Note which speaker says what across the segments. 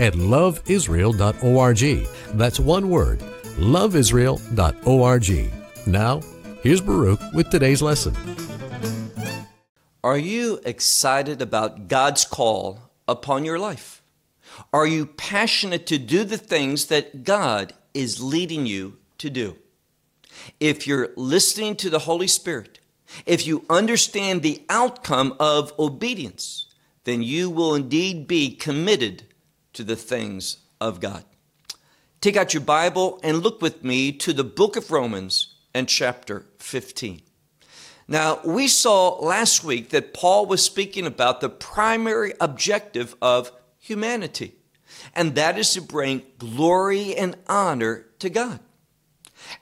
Speaker 1: at loveisrael.org. That's one word, loveisrael.org. Now, here's Baruch with today's lesson.
Speaker 2: Are you excited about God's call upon your life? Are you passionate to do the things that God is leading you to do? If you're listening to the Holy Spirit, if you understand the outcome of obedience, then you will indeed be committed to the things of God. Take out your Bible and look with me to the book of Romans and chapter 15. Now, we saw last week that Paul was speaking about the primary objective of humanity, and that is to bring glory and honor to God.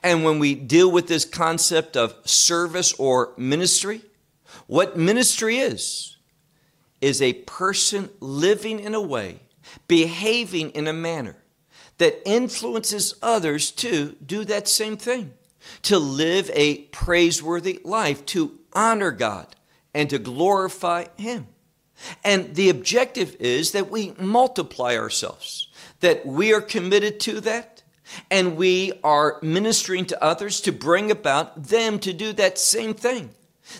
Speaker 2: And when we deal with this concept of service or ministry, what ministry is, is a person living in a way, behaving in a manner that influences others to do that same thing, to live a praiseworthy life, to honor God and to glorify Him. And the objective is that we multiply ourselves, that we are committed to that, and we are ministering to others to bring about them to do that same thing.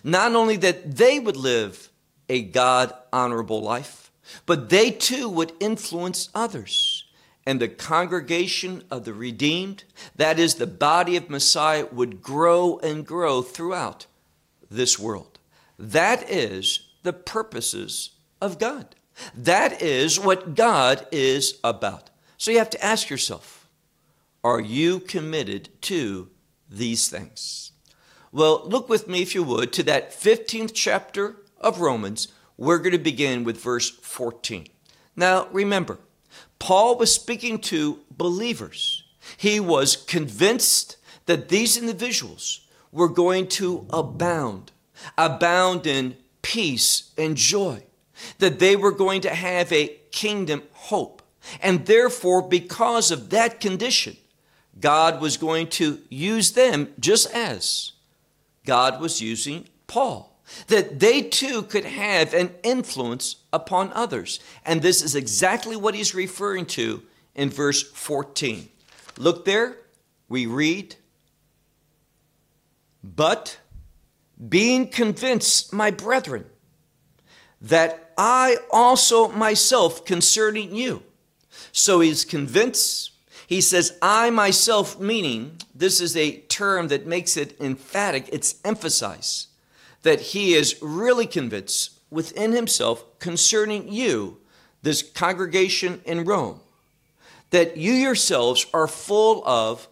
Speaker 2: Not only that they would live a God honorable life, but they too would influence others. And the congregation of the redeemed, that is the body of Messiah, would grow and grow throughout this world. That is the purposes of God. That is what God is about. So you have to ask yourself are you committed to these things? Well, look with me, if you would, to that 15th chapter of Romans. We're going to begin with verse 14. Now, remember, Paul was speaking to believers. He was convinced that these individuals were going to abound, abound in peace and joy, that they were going to have a kingdom hope. And therefore, because of that condition, God was going to use them just as God was using Paul. That they too could have an influence upon others. And this is exactly what he's referring to in verse 14. Look there, we read, But being convinced, my brethren, that I also myself concerning you. So he's convinced he says, I myself, meaning, this is a term that makes it emphatic, it's emphasized that he is really convinced within himself concerning you, this congregation in Rome, that you yourselves are full of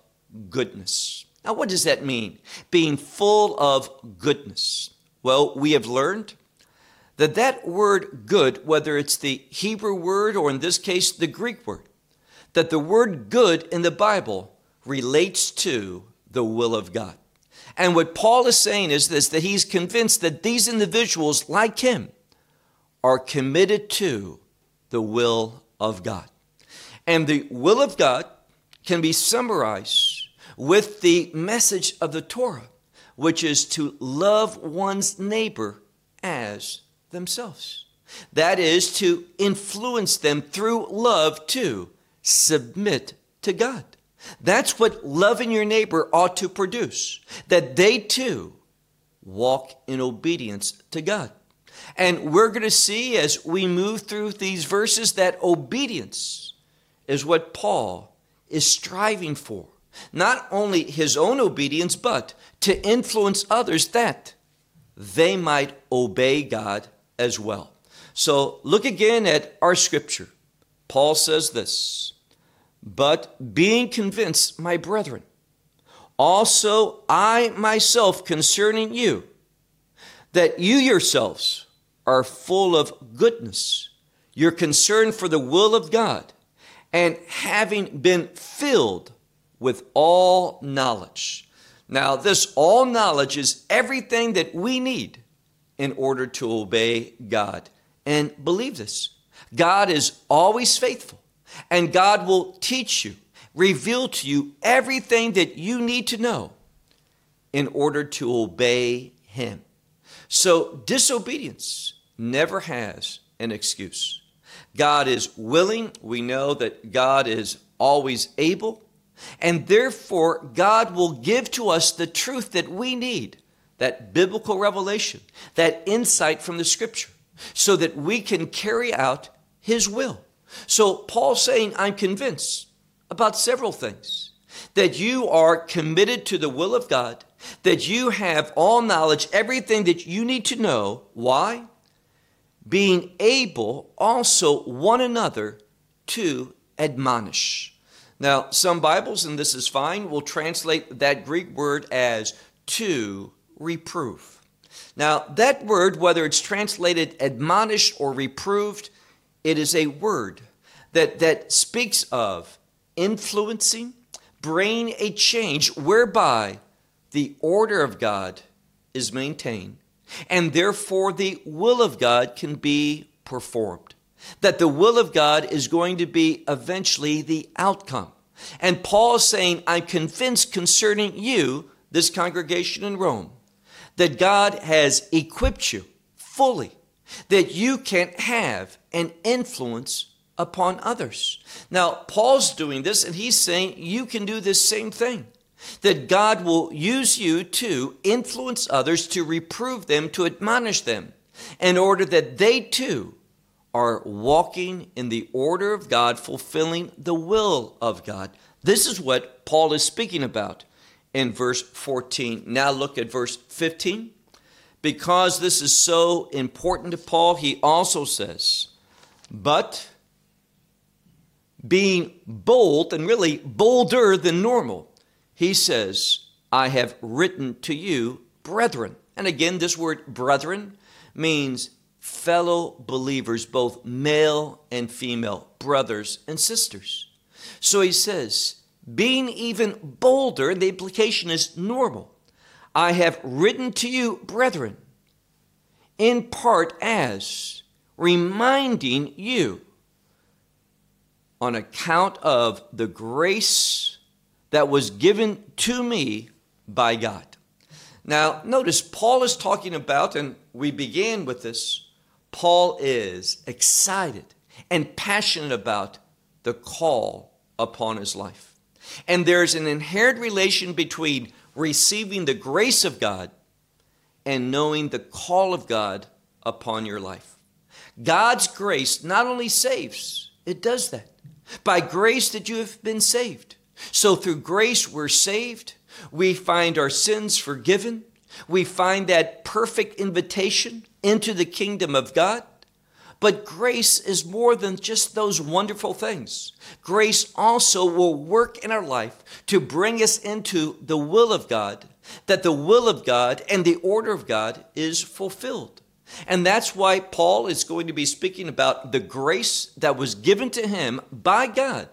Speaker 2: goodness. Now, what does that mean? Being full of goodness. Well, we have learned that that word good, whether it's the Hebrew word or in this case the Greek word, that the word good in the Bible relates to the will of God. And what Paul is saying is this that he's convinced that these individuals, like him, are committed to the will of God. And the will of God can be summarized with the message of the Torah, which is to love one's neighbor as themselves. That is to influence them through love to submit to God. That's what loving your neighbor ought to produce, that they too walk in obedience to God. And we're going to see as we move through these verses that obedience is what Paul is striving for. Not only his own obedience, but to influence others that they might obey God as well. So look again at our scripture. Paul says this but being convinced, my brethren, also I myself concerning you, that you yourselves are full of goodness, your concern for the will of God, and having been filled with all knowledge. Now, this all knowledge is everything that we need in order to obey God. And believe this God is always faithful, and God will teach you, reveal to you everything that you need to know in order to obey Him. So, disobedience never has an excuse. God is willing. We know that God is always able. And therefore, God will give to us the truth that we need that biblical revelation, that insight from the scripture, so that we can carry out His will. So, Paul's saying, I'm convinced about several things that you are committed to the will of God, that you have all knowledge, everything that you need to know. Why? Being able also one another to admonish. Now, some Bibles, and this is fine, will translate that Greek word as to reprove. Now, that word, whether it's translated admonished or reproved, it is a word that, that speaks of influencing, bringing a change whereby the order of God is maintained, and therefore the will of God can be performed that the will of God is going to be eventually the outcome. And Paul is saying, I'm convinced concerning you, this congregation in Rome, that God has equipped you fully, that you can have an influence upon others. Now, Paul's doing this, and he's saying you can do this same thing. That God will use you to influence others, to reprove them, to admonish them, in order that they too are walking in the order of God, fulfilling the will of God. This is what Paul is speaking about in verse 14. Now look at verse 15. Because this is so important to Paul, he also says, But being bold, and really bolder than normal, he says, I have written to you, brethren. And again, this word brethren means fellow believers, both male and female, brothers and sisters. So he says, being even bolder, the implication is normal. I have written to you, brethren, in part as reminding you on account of the grace that was given to me by God. Now, notice Paul is talking about, and we began with this, Paul is excited and passionate about the call upon his life. And there's an inherent relation between receiving the grace of God and knowing the call of God upon your life. God's grace not only saves, it does that. By grace that you have been saved. So through grace we're saved. We find our sins forgiven. We find that perfect invitation into the kingdom of God. But grace is more than just those wonderful things. Grace also will work in our life to bring us into the will of God, that the will of God and the order of God is fulfilled. And that's why Paul is going to be speaking about the grace that was given to him by God.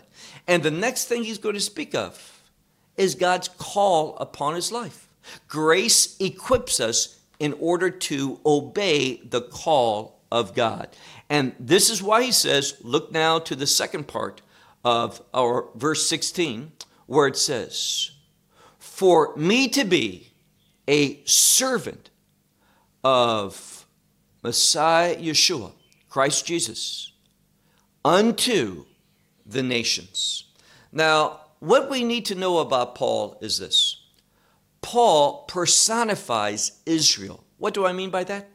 Speaker 2: And the next thing he's going to speak of is God's call upon his life. Grace equips us in order to obey the call of God. And this is why he says, look now to the second part of our verse 16, where it says, For me to be a servant of Messiah Yeshua, Christ Jesus, unto the nations. Now, what we need to know about Paul is this Paul personifies Israel. What do I mean by that?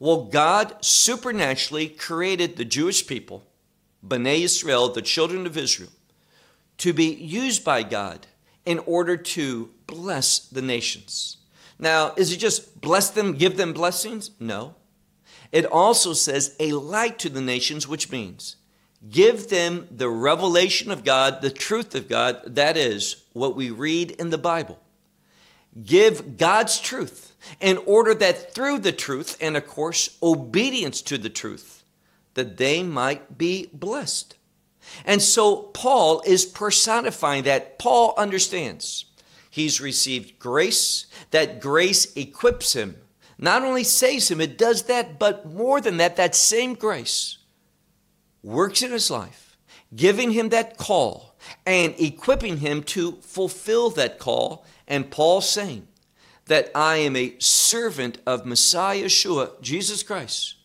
Speaker 2: Well, God supernaturally created the Jewish people, Bnei Israel, the children of Israel, to be used by God in order to bless the nations. Now, is it just bless them, give them blessings? No. It also says a light to the nations, which means give them the revelation of God, the truth of God. That is what we read in the Bible give God's truth in order that through the truth and of course obedience to the truth that they might be blessed. And so Paul is personifying that. Paul understands he's received grace, that grace equips him, not only saves him, it does that, but more than that, that same grace works in his life, giving him that call and equipping him to fulfill that call. And Paul saying that I am a servant of Messiah Yeshua, Jesus Christ,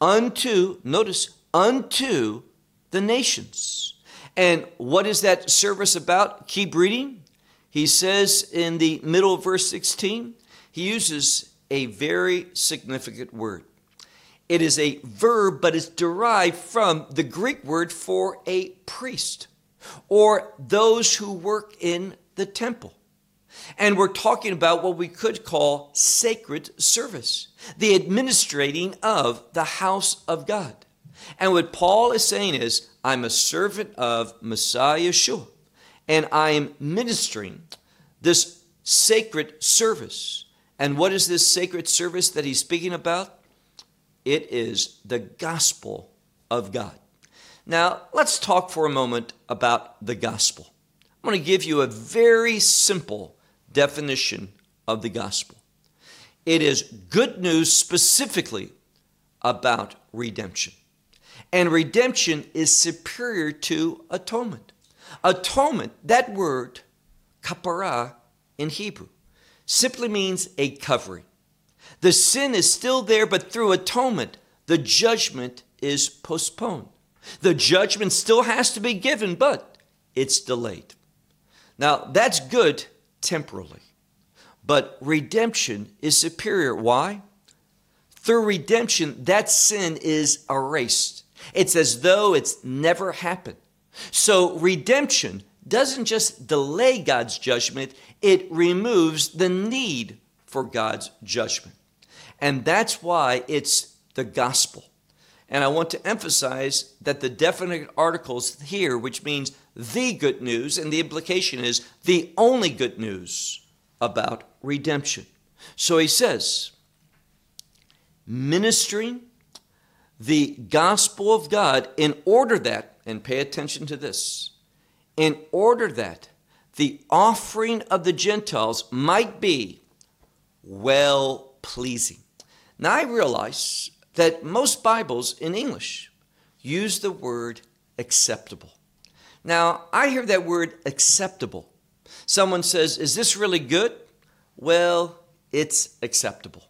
Speaker 2: unto, notice, unto the nations. And what is that service about? Keep reading. He says in the middle of verse 16, he uses a very significant word. It is a verb, but it's derived from the Greek word for a priest or those who work in the temple. And we're talking about what we could call sacred service, the administrating of the house of God. And what Paul is saying is, I'm a servant of Messiah Yeshua, and I am ministering this sacred service. And what is this sacred service that he's speaking about? It is the gospel of God. Now, let's talk for a moment about the gospel. I'm going to give you a very simple definition of the gospel it is good news specifically about redemption. And redemption is superior to atonement. Atonement, that word, kapara in Hebrew, simply means a covering. The sin is still there, but through atonement, the judgment is postponed. The judgment still has to be given, but it's delayed. Now, that's good temporally, but redemption is superior. Why? Through redemption, that sin is erased. It's as though it's never happened. So, redemption doesn't just delay God's judgment, it removes the need for God's judgment. And that's why it's the gospel. And I want to emphasize that the definite articles here, which means the good news, and the implication is the only good news about redemption. So he says, ministering the gospel of God in order that, and pay attention to this, in order that the offering of the Gentiles might be well pleasing. Now I realize that most Bibles in English use the word acceptable. Now I hear that word acceptable. Someone says, Is this really good? Well, it's acceptable.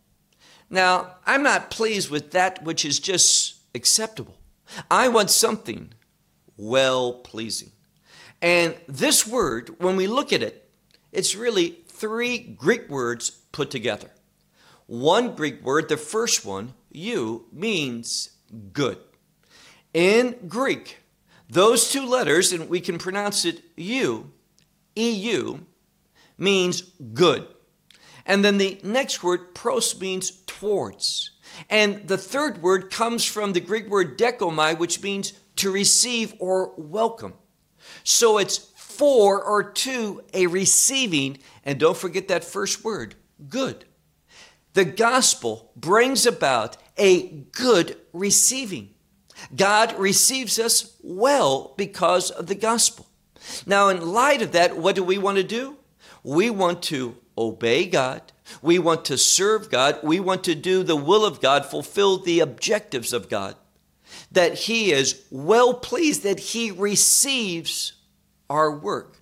Speaker 2: Now, I'm not pleased with that which is just acceptable. I want something well pleasing. And this word, when we look at it, it's really three Greek words put together. One Greek word, the first one, eu, means good. In Greek, those two letters, and we can pronounce it eu, eu, means good. And then the next word, pros, means towards. And the third word comes from the Greek word dechomai, which means to receive or welcome. So it's for or to a receiving, and don't forget that first word, good. The gospel brings about a good receiving. God receives us well because of the gospel. Now, in light of that, what do we want to do? We want to obey God. We want to serve God. We want to do the will of God, fulfill the objectives of God. That He is well pleased, that He receives our work,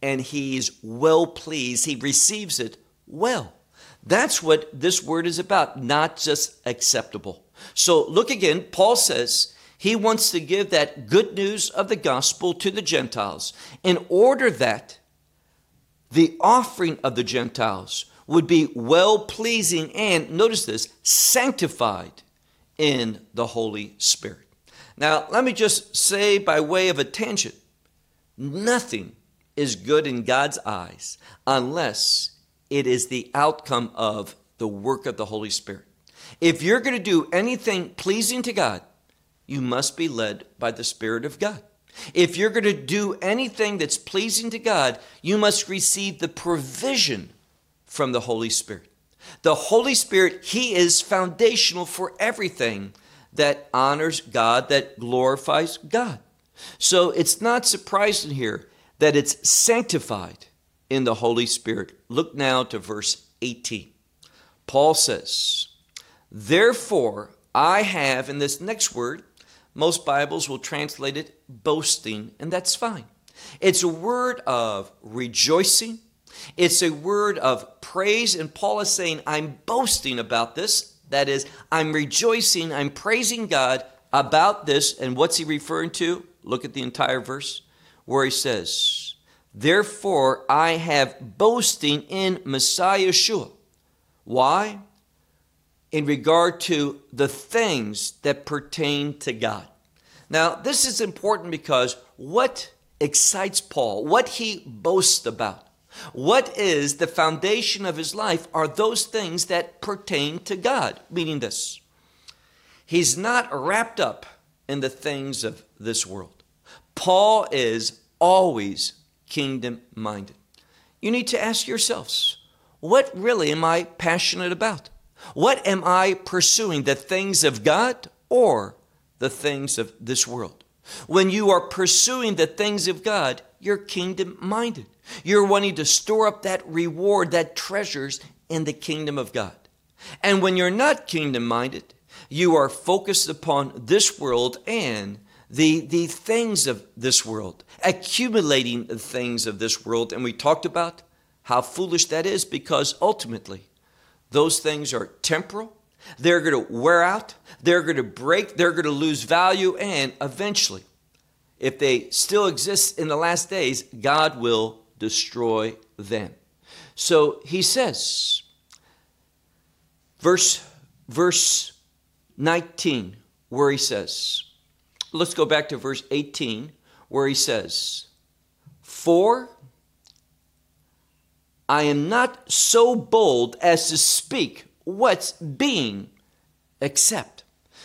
Speaker 2: and He's well pleased. He receives it well. That's what this word is about, not just acceptable. So look again, Paul says he wants to give that good news of the gospel to the Gentiles in order that the offering of the Gentiles would be well pleasing and, notice this, sanctified in the Holy Spirit. Now, let me just say by way of a tangent nothing is good in God's eyes unless it is the outcome of the work of the Holy Spirit. If you're going to do anything pleasing to God, you must be led by the Spirit of God. If you're going to do anything that's pleasing to God, you must receive the provision from the Holy Spirit. The Holy Spirit, He is foundational for everything that honors God, that glorifies God. So it's not surprising here that it's sanctified in the Holy Spirit. Look now to verse 18. Paul says, Therefore, I have, in this next word, most Bibles will translate it boasting, and that's fine. It's a word of rejoicing, it's a word of praise, and Paul is saying, I'm boasting about this. That is, I'm rejoicing, I'm praising God about this. And what's he referring to? Look at the entire verse where he says, Therefore I have boasting in Messiah Yeshua. Why? In regard to the things that pertain to God. Now, this is important because what excites Paul, what he boasts about, what is the foundation of his life are those things that pertain to God, meaning this. He's not wrapped up in the things of this world. Paul is always kingdom minded. You need to ask yourselves, what really am I passionate about? What am I pursuing, the things of God or the things of this world? When you are pursuing the things of God, you're kingdom minded. You're wanting to store up that reward, that treasures in the kingdom of God. And when you're not kingdom minded, you are focused upon this world and the, the things of this world, accumulating the things of this world. And we talked about how foolish that is because ultimately those things are temporal. They're going to wear out. They're going to break. They're going to lose value. And eventually, if they still exist in the last days, God will destroy them. So he says, verse, verse 19, where he says, let's go back to verse 18, where he says, For I am not so bold as to speak what's being except.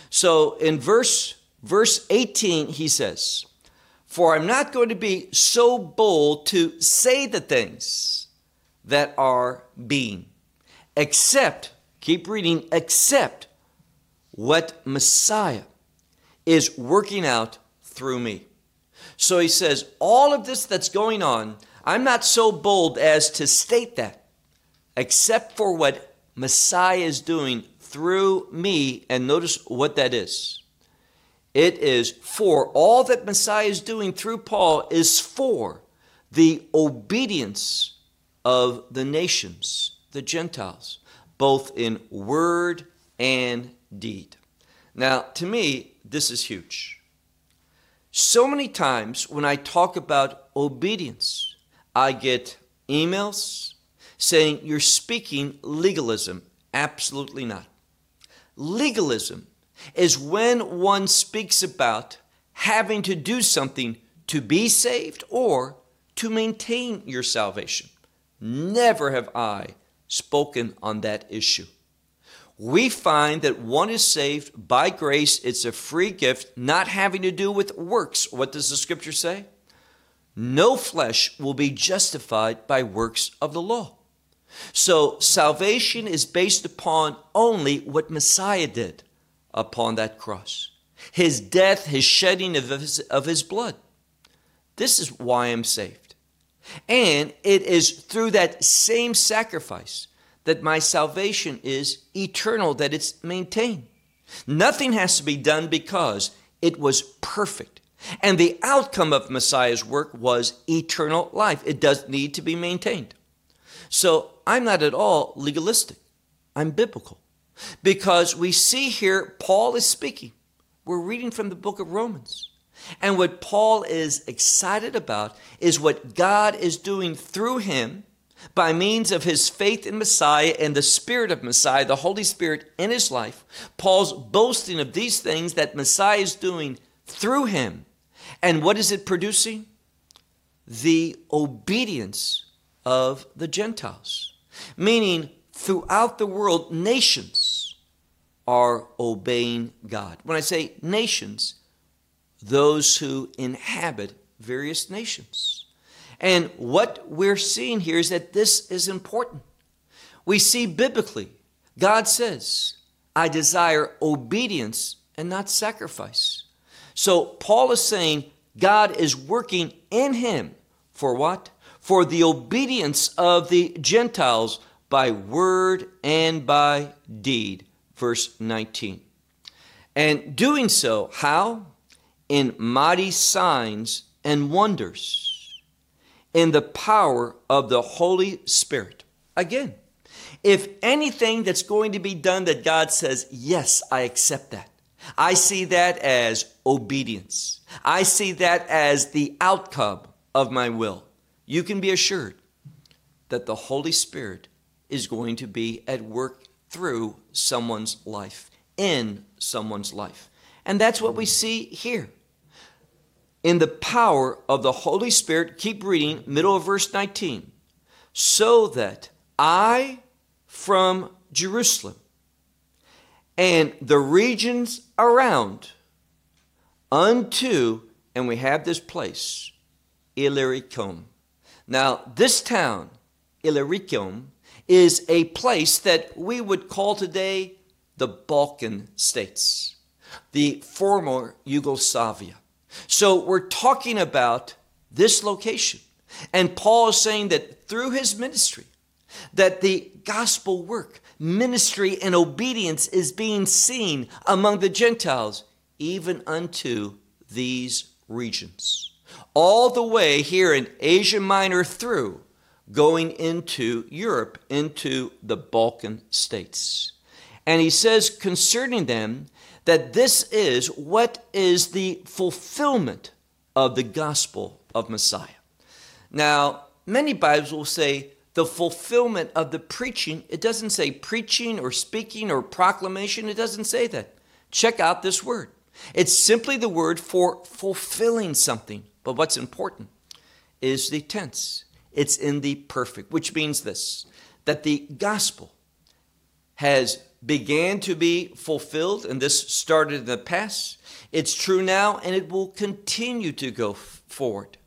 Speaker 2: So in verse verse 18 he says, "For I'm not going to be so bold to say the things that are being except keep reading except what Messiah is working out through me." So he says, all of this that's going on, I'm not so bold as to state that, except for what Messiah is doing through me. And notice what that is. It is for all that Messiah is doing through Paul is for the obedience of the nations, the Gentiles, both in word and deed. Now, to me, this is huge. So many times when I talk about obedience, I get emails saying you're speaking legalism. Absolutely not. Legalism is when one speaks about having to do something to be saved or to maintain your salvation. Never have I spoken on that issue we find that one is saved by grace. It's a free gift, not having to do with works. What does the scripture say? No flesh will be justified by works of the law. So salvation is based upon only what Messiah did upon that cross his death, his shedding of his, of his blood. This is why I'm saved. And it is through that same sacrifice that my salvation is eternal, that it's maintained. Nothing has to be done because it was perfect. And the outcome of Messiah's work was eternal life. It does need to be maintained. So I'm not at all legalistic. I'm biblical. Because we see here, Paul is speaking. We're reading from the book of Romans. And what Paul is excited about is what God is doing through him by means of his faith in Messiah and the Spirit of Messiah, the Holy Spirit in his life, Paul's boasting of these things that Messiah is doing through him. And what is it producing? The obedience of the Gentiles. Meaning, throughout the world, nations are obeying God. When I say nations, those who inhabit various nations. And what we're seeing here is that this is important. We see biblically, God says, I desire obedience and not sacrifice. So Paul is saying, God is working in him for what? For the obedience of the Gentiles by word and by deed. Verse 19. And doing so, how? In mighty signs and wonders, in the power of the Holy Spirit. Again, if anything that's going to be done that God says, yes, I accept that. I see that as obedience. I see that as the outcome of my will. You can be assured that the Holy Spirit is going to be at work through someone's life, in someone's life. And that's what we see here. In the power of the Holy Spirit, keep reading, middle of verse 19. So that I from Jerusalem and the regions around unto, and we have this place, Illyricum. Now, this town, Illyricum, is a place that we would call today the Balkan states, the former Yugoslavia. So we're talking about this location. And Paul is saying that through his ministry, that the gospel work, ministry, and obedience is being seen among the Gentiles, even unto these regions. All the way here in Asia Minor through going into Europe, into the Balkan states. And he says concerning them that this is what is the fulfillment of the gospel of Messiah. Now, many Bibles will say the fulfillment of the preaching. It doesn't say preaching or speaking or proclamation. It doesn't say that. Check out this word. It's simply the word for fulfilling something. But what's important is the tense. It's in the perfect, which means this that the gospel has began to be fulfilled and this started in the past. It's true now and it will continue to go forward.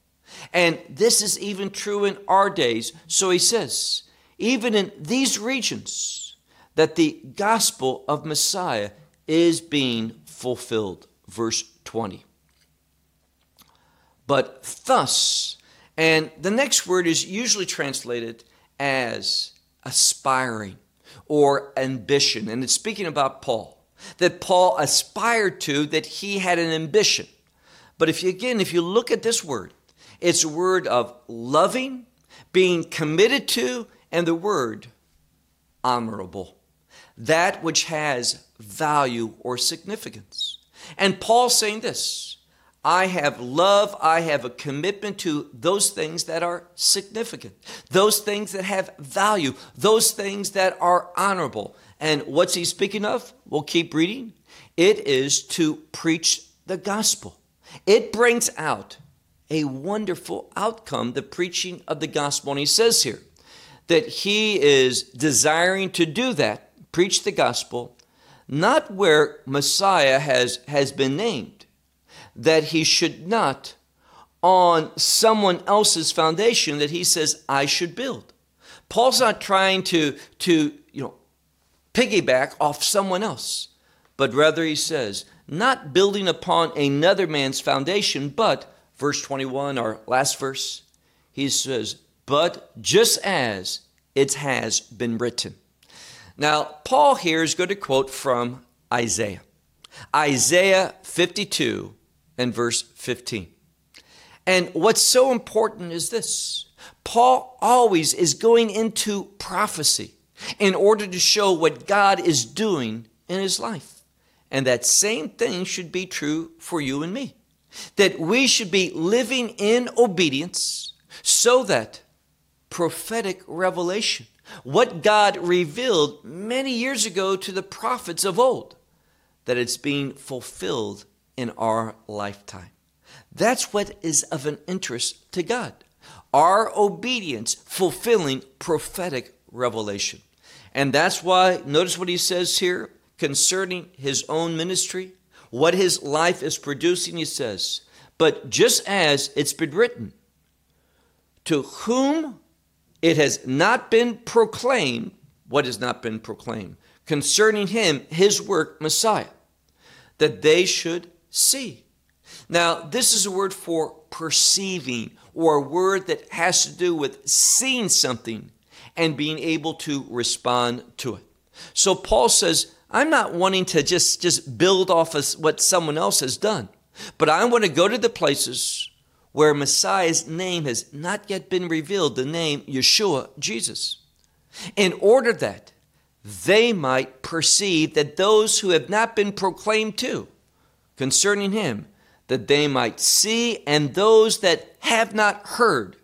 Speaker 2: And this is even true in our days. So he says, even in these regions, that the gospel of Messiah is being fulfilled. Verse 20. But thus, and the next word is usually translated as aspiring or ambition. And it's speaking about Paul, that Paul aspired to, that he had an ambition. But if you, again, if you look at this word, it's a word of loving, being committed to, and the word honorable. That which has value or significance. And Paul saying this I have love, I have a commitment to those things that are significant, those things that have value, those things that are honorable. And what's he speaking of? We'll keep reading. It is to preach the gospel. It brings out a wonderful outcome, the preaching of the gospel. And he says here that he is desiring to do that, preach the gospel, not where Messiah has, has been named, that he should not on someone else's foundation that he says, I should build. Paul's not trying to, to you know, piggyback off someone else, but rather he says, not building upon another man's foundation, but verse 21, our last verse, he says, But just as it has been written. Now, Paul here is going to quote from Isaiah. Isaiah 52 and verse 15. And what's so important is this Paul always is going into prophecy in order to show what God is doing in his life. And that same thing should be true for you and me that we should be living in obedience so that prophetic revelation, what God revealed many years ago to the prophets of old, that it's being fulfilled in our lifetime. That's what is of an interest to God. Our obedience fulfilling prophetic revelation. And that's why, notice what he says here concerning his own ministry what his life is producing, he says, but just as it's been written, to whom it has not been proclaimed, what has not been proclaimed, concerning him, his work, Messiah, that they should see. Now, this is a word for perceiving, or a word that has to do with seeing something and being able to respond to it. So Paul says, I'm not wanting to just, just build off of what someone else has done, but I want to go to the places where Messiah's name has not yet been revealed, the name Yeshua, Jesus, in order that they might perceive that those who have not been proclaimed to concerning him, that they might see, and those that have not heard,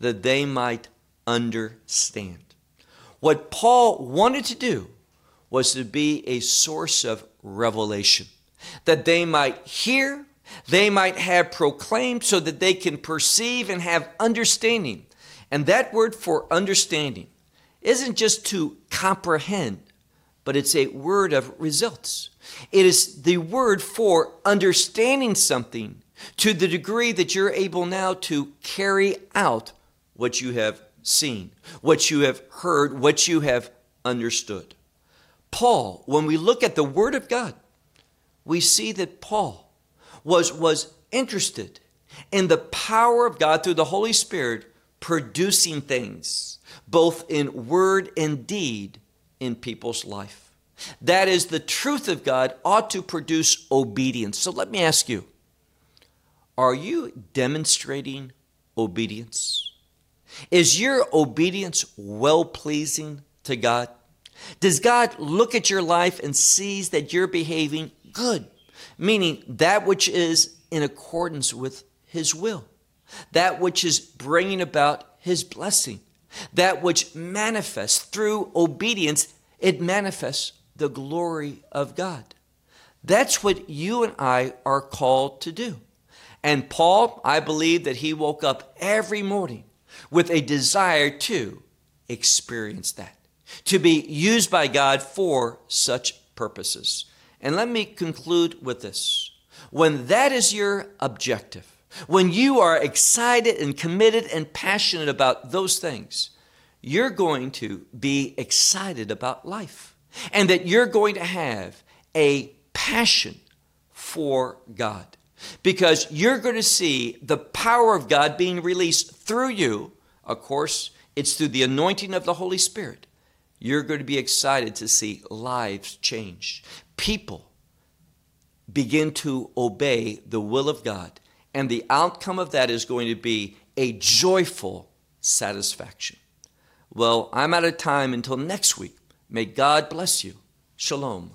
Speaker 2: that they might understand. What Paul wanted to do was to be a source of revelation, that they might hear, they might have proclaimed, so that they can perceive and have understanding. And that word for understanding isn't just to comprehend, but it's a word of results. It is the word for understanding something to the degree that you're able now to carry out what you have seen, what you have heard, what you have understood. Paul, when we look at the Word of God, we see that Paul was, was interested in the power of God through the Holy Spirit producing things, both in word and deed, in people's life. That is, the truth of God ought to produce obedience. So let me ask you are you demonstrating obedience? Is your obedience well pleasing to God? Does God look at your life and sees that you're behaving good, meaning that which is in accordance with His will, that which is bringing about His blessing, that which manifests through obedience, it manifests the glory of God. That's what you and I are called to do. And Paul, I believe that he woke up every morning with a desire to experience that, to be used by God for such purposes. And let me conclude with this. When that is your objective, when you are excited and committed and passionate about those things, you're going to be excited about life and that you're going to have a passion for God because you're going to see the power of God being released through you. Of course, it's through the anointing of the Holy Spirit. You're going to be excited to see lives change. People begin to obey the will of God. And the outcome of that is going to be a joyful satisfaction. Well, I'm out of time until next week. May God bless you. Shalom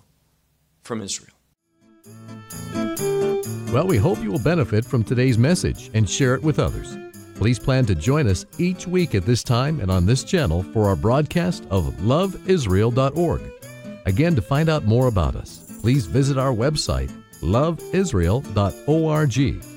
Speaker 2: from Israel.
Speaker 1: Well, we hope you will benefit from today's message and share it with others. Please plan to join us each week at this time and on this channel for our broadcast of loveisrael.org. Again, to find out more about us, please visit our website, loveisrael.org.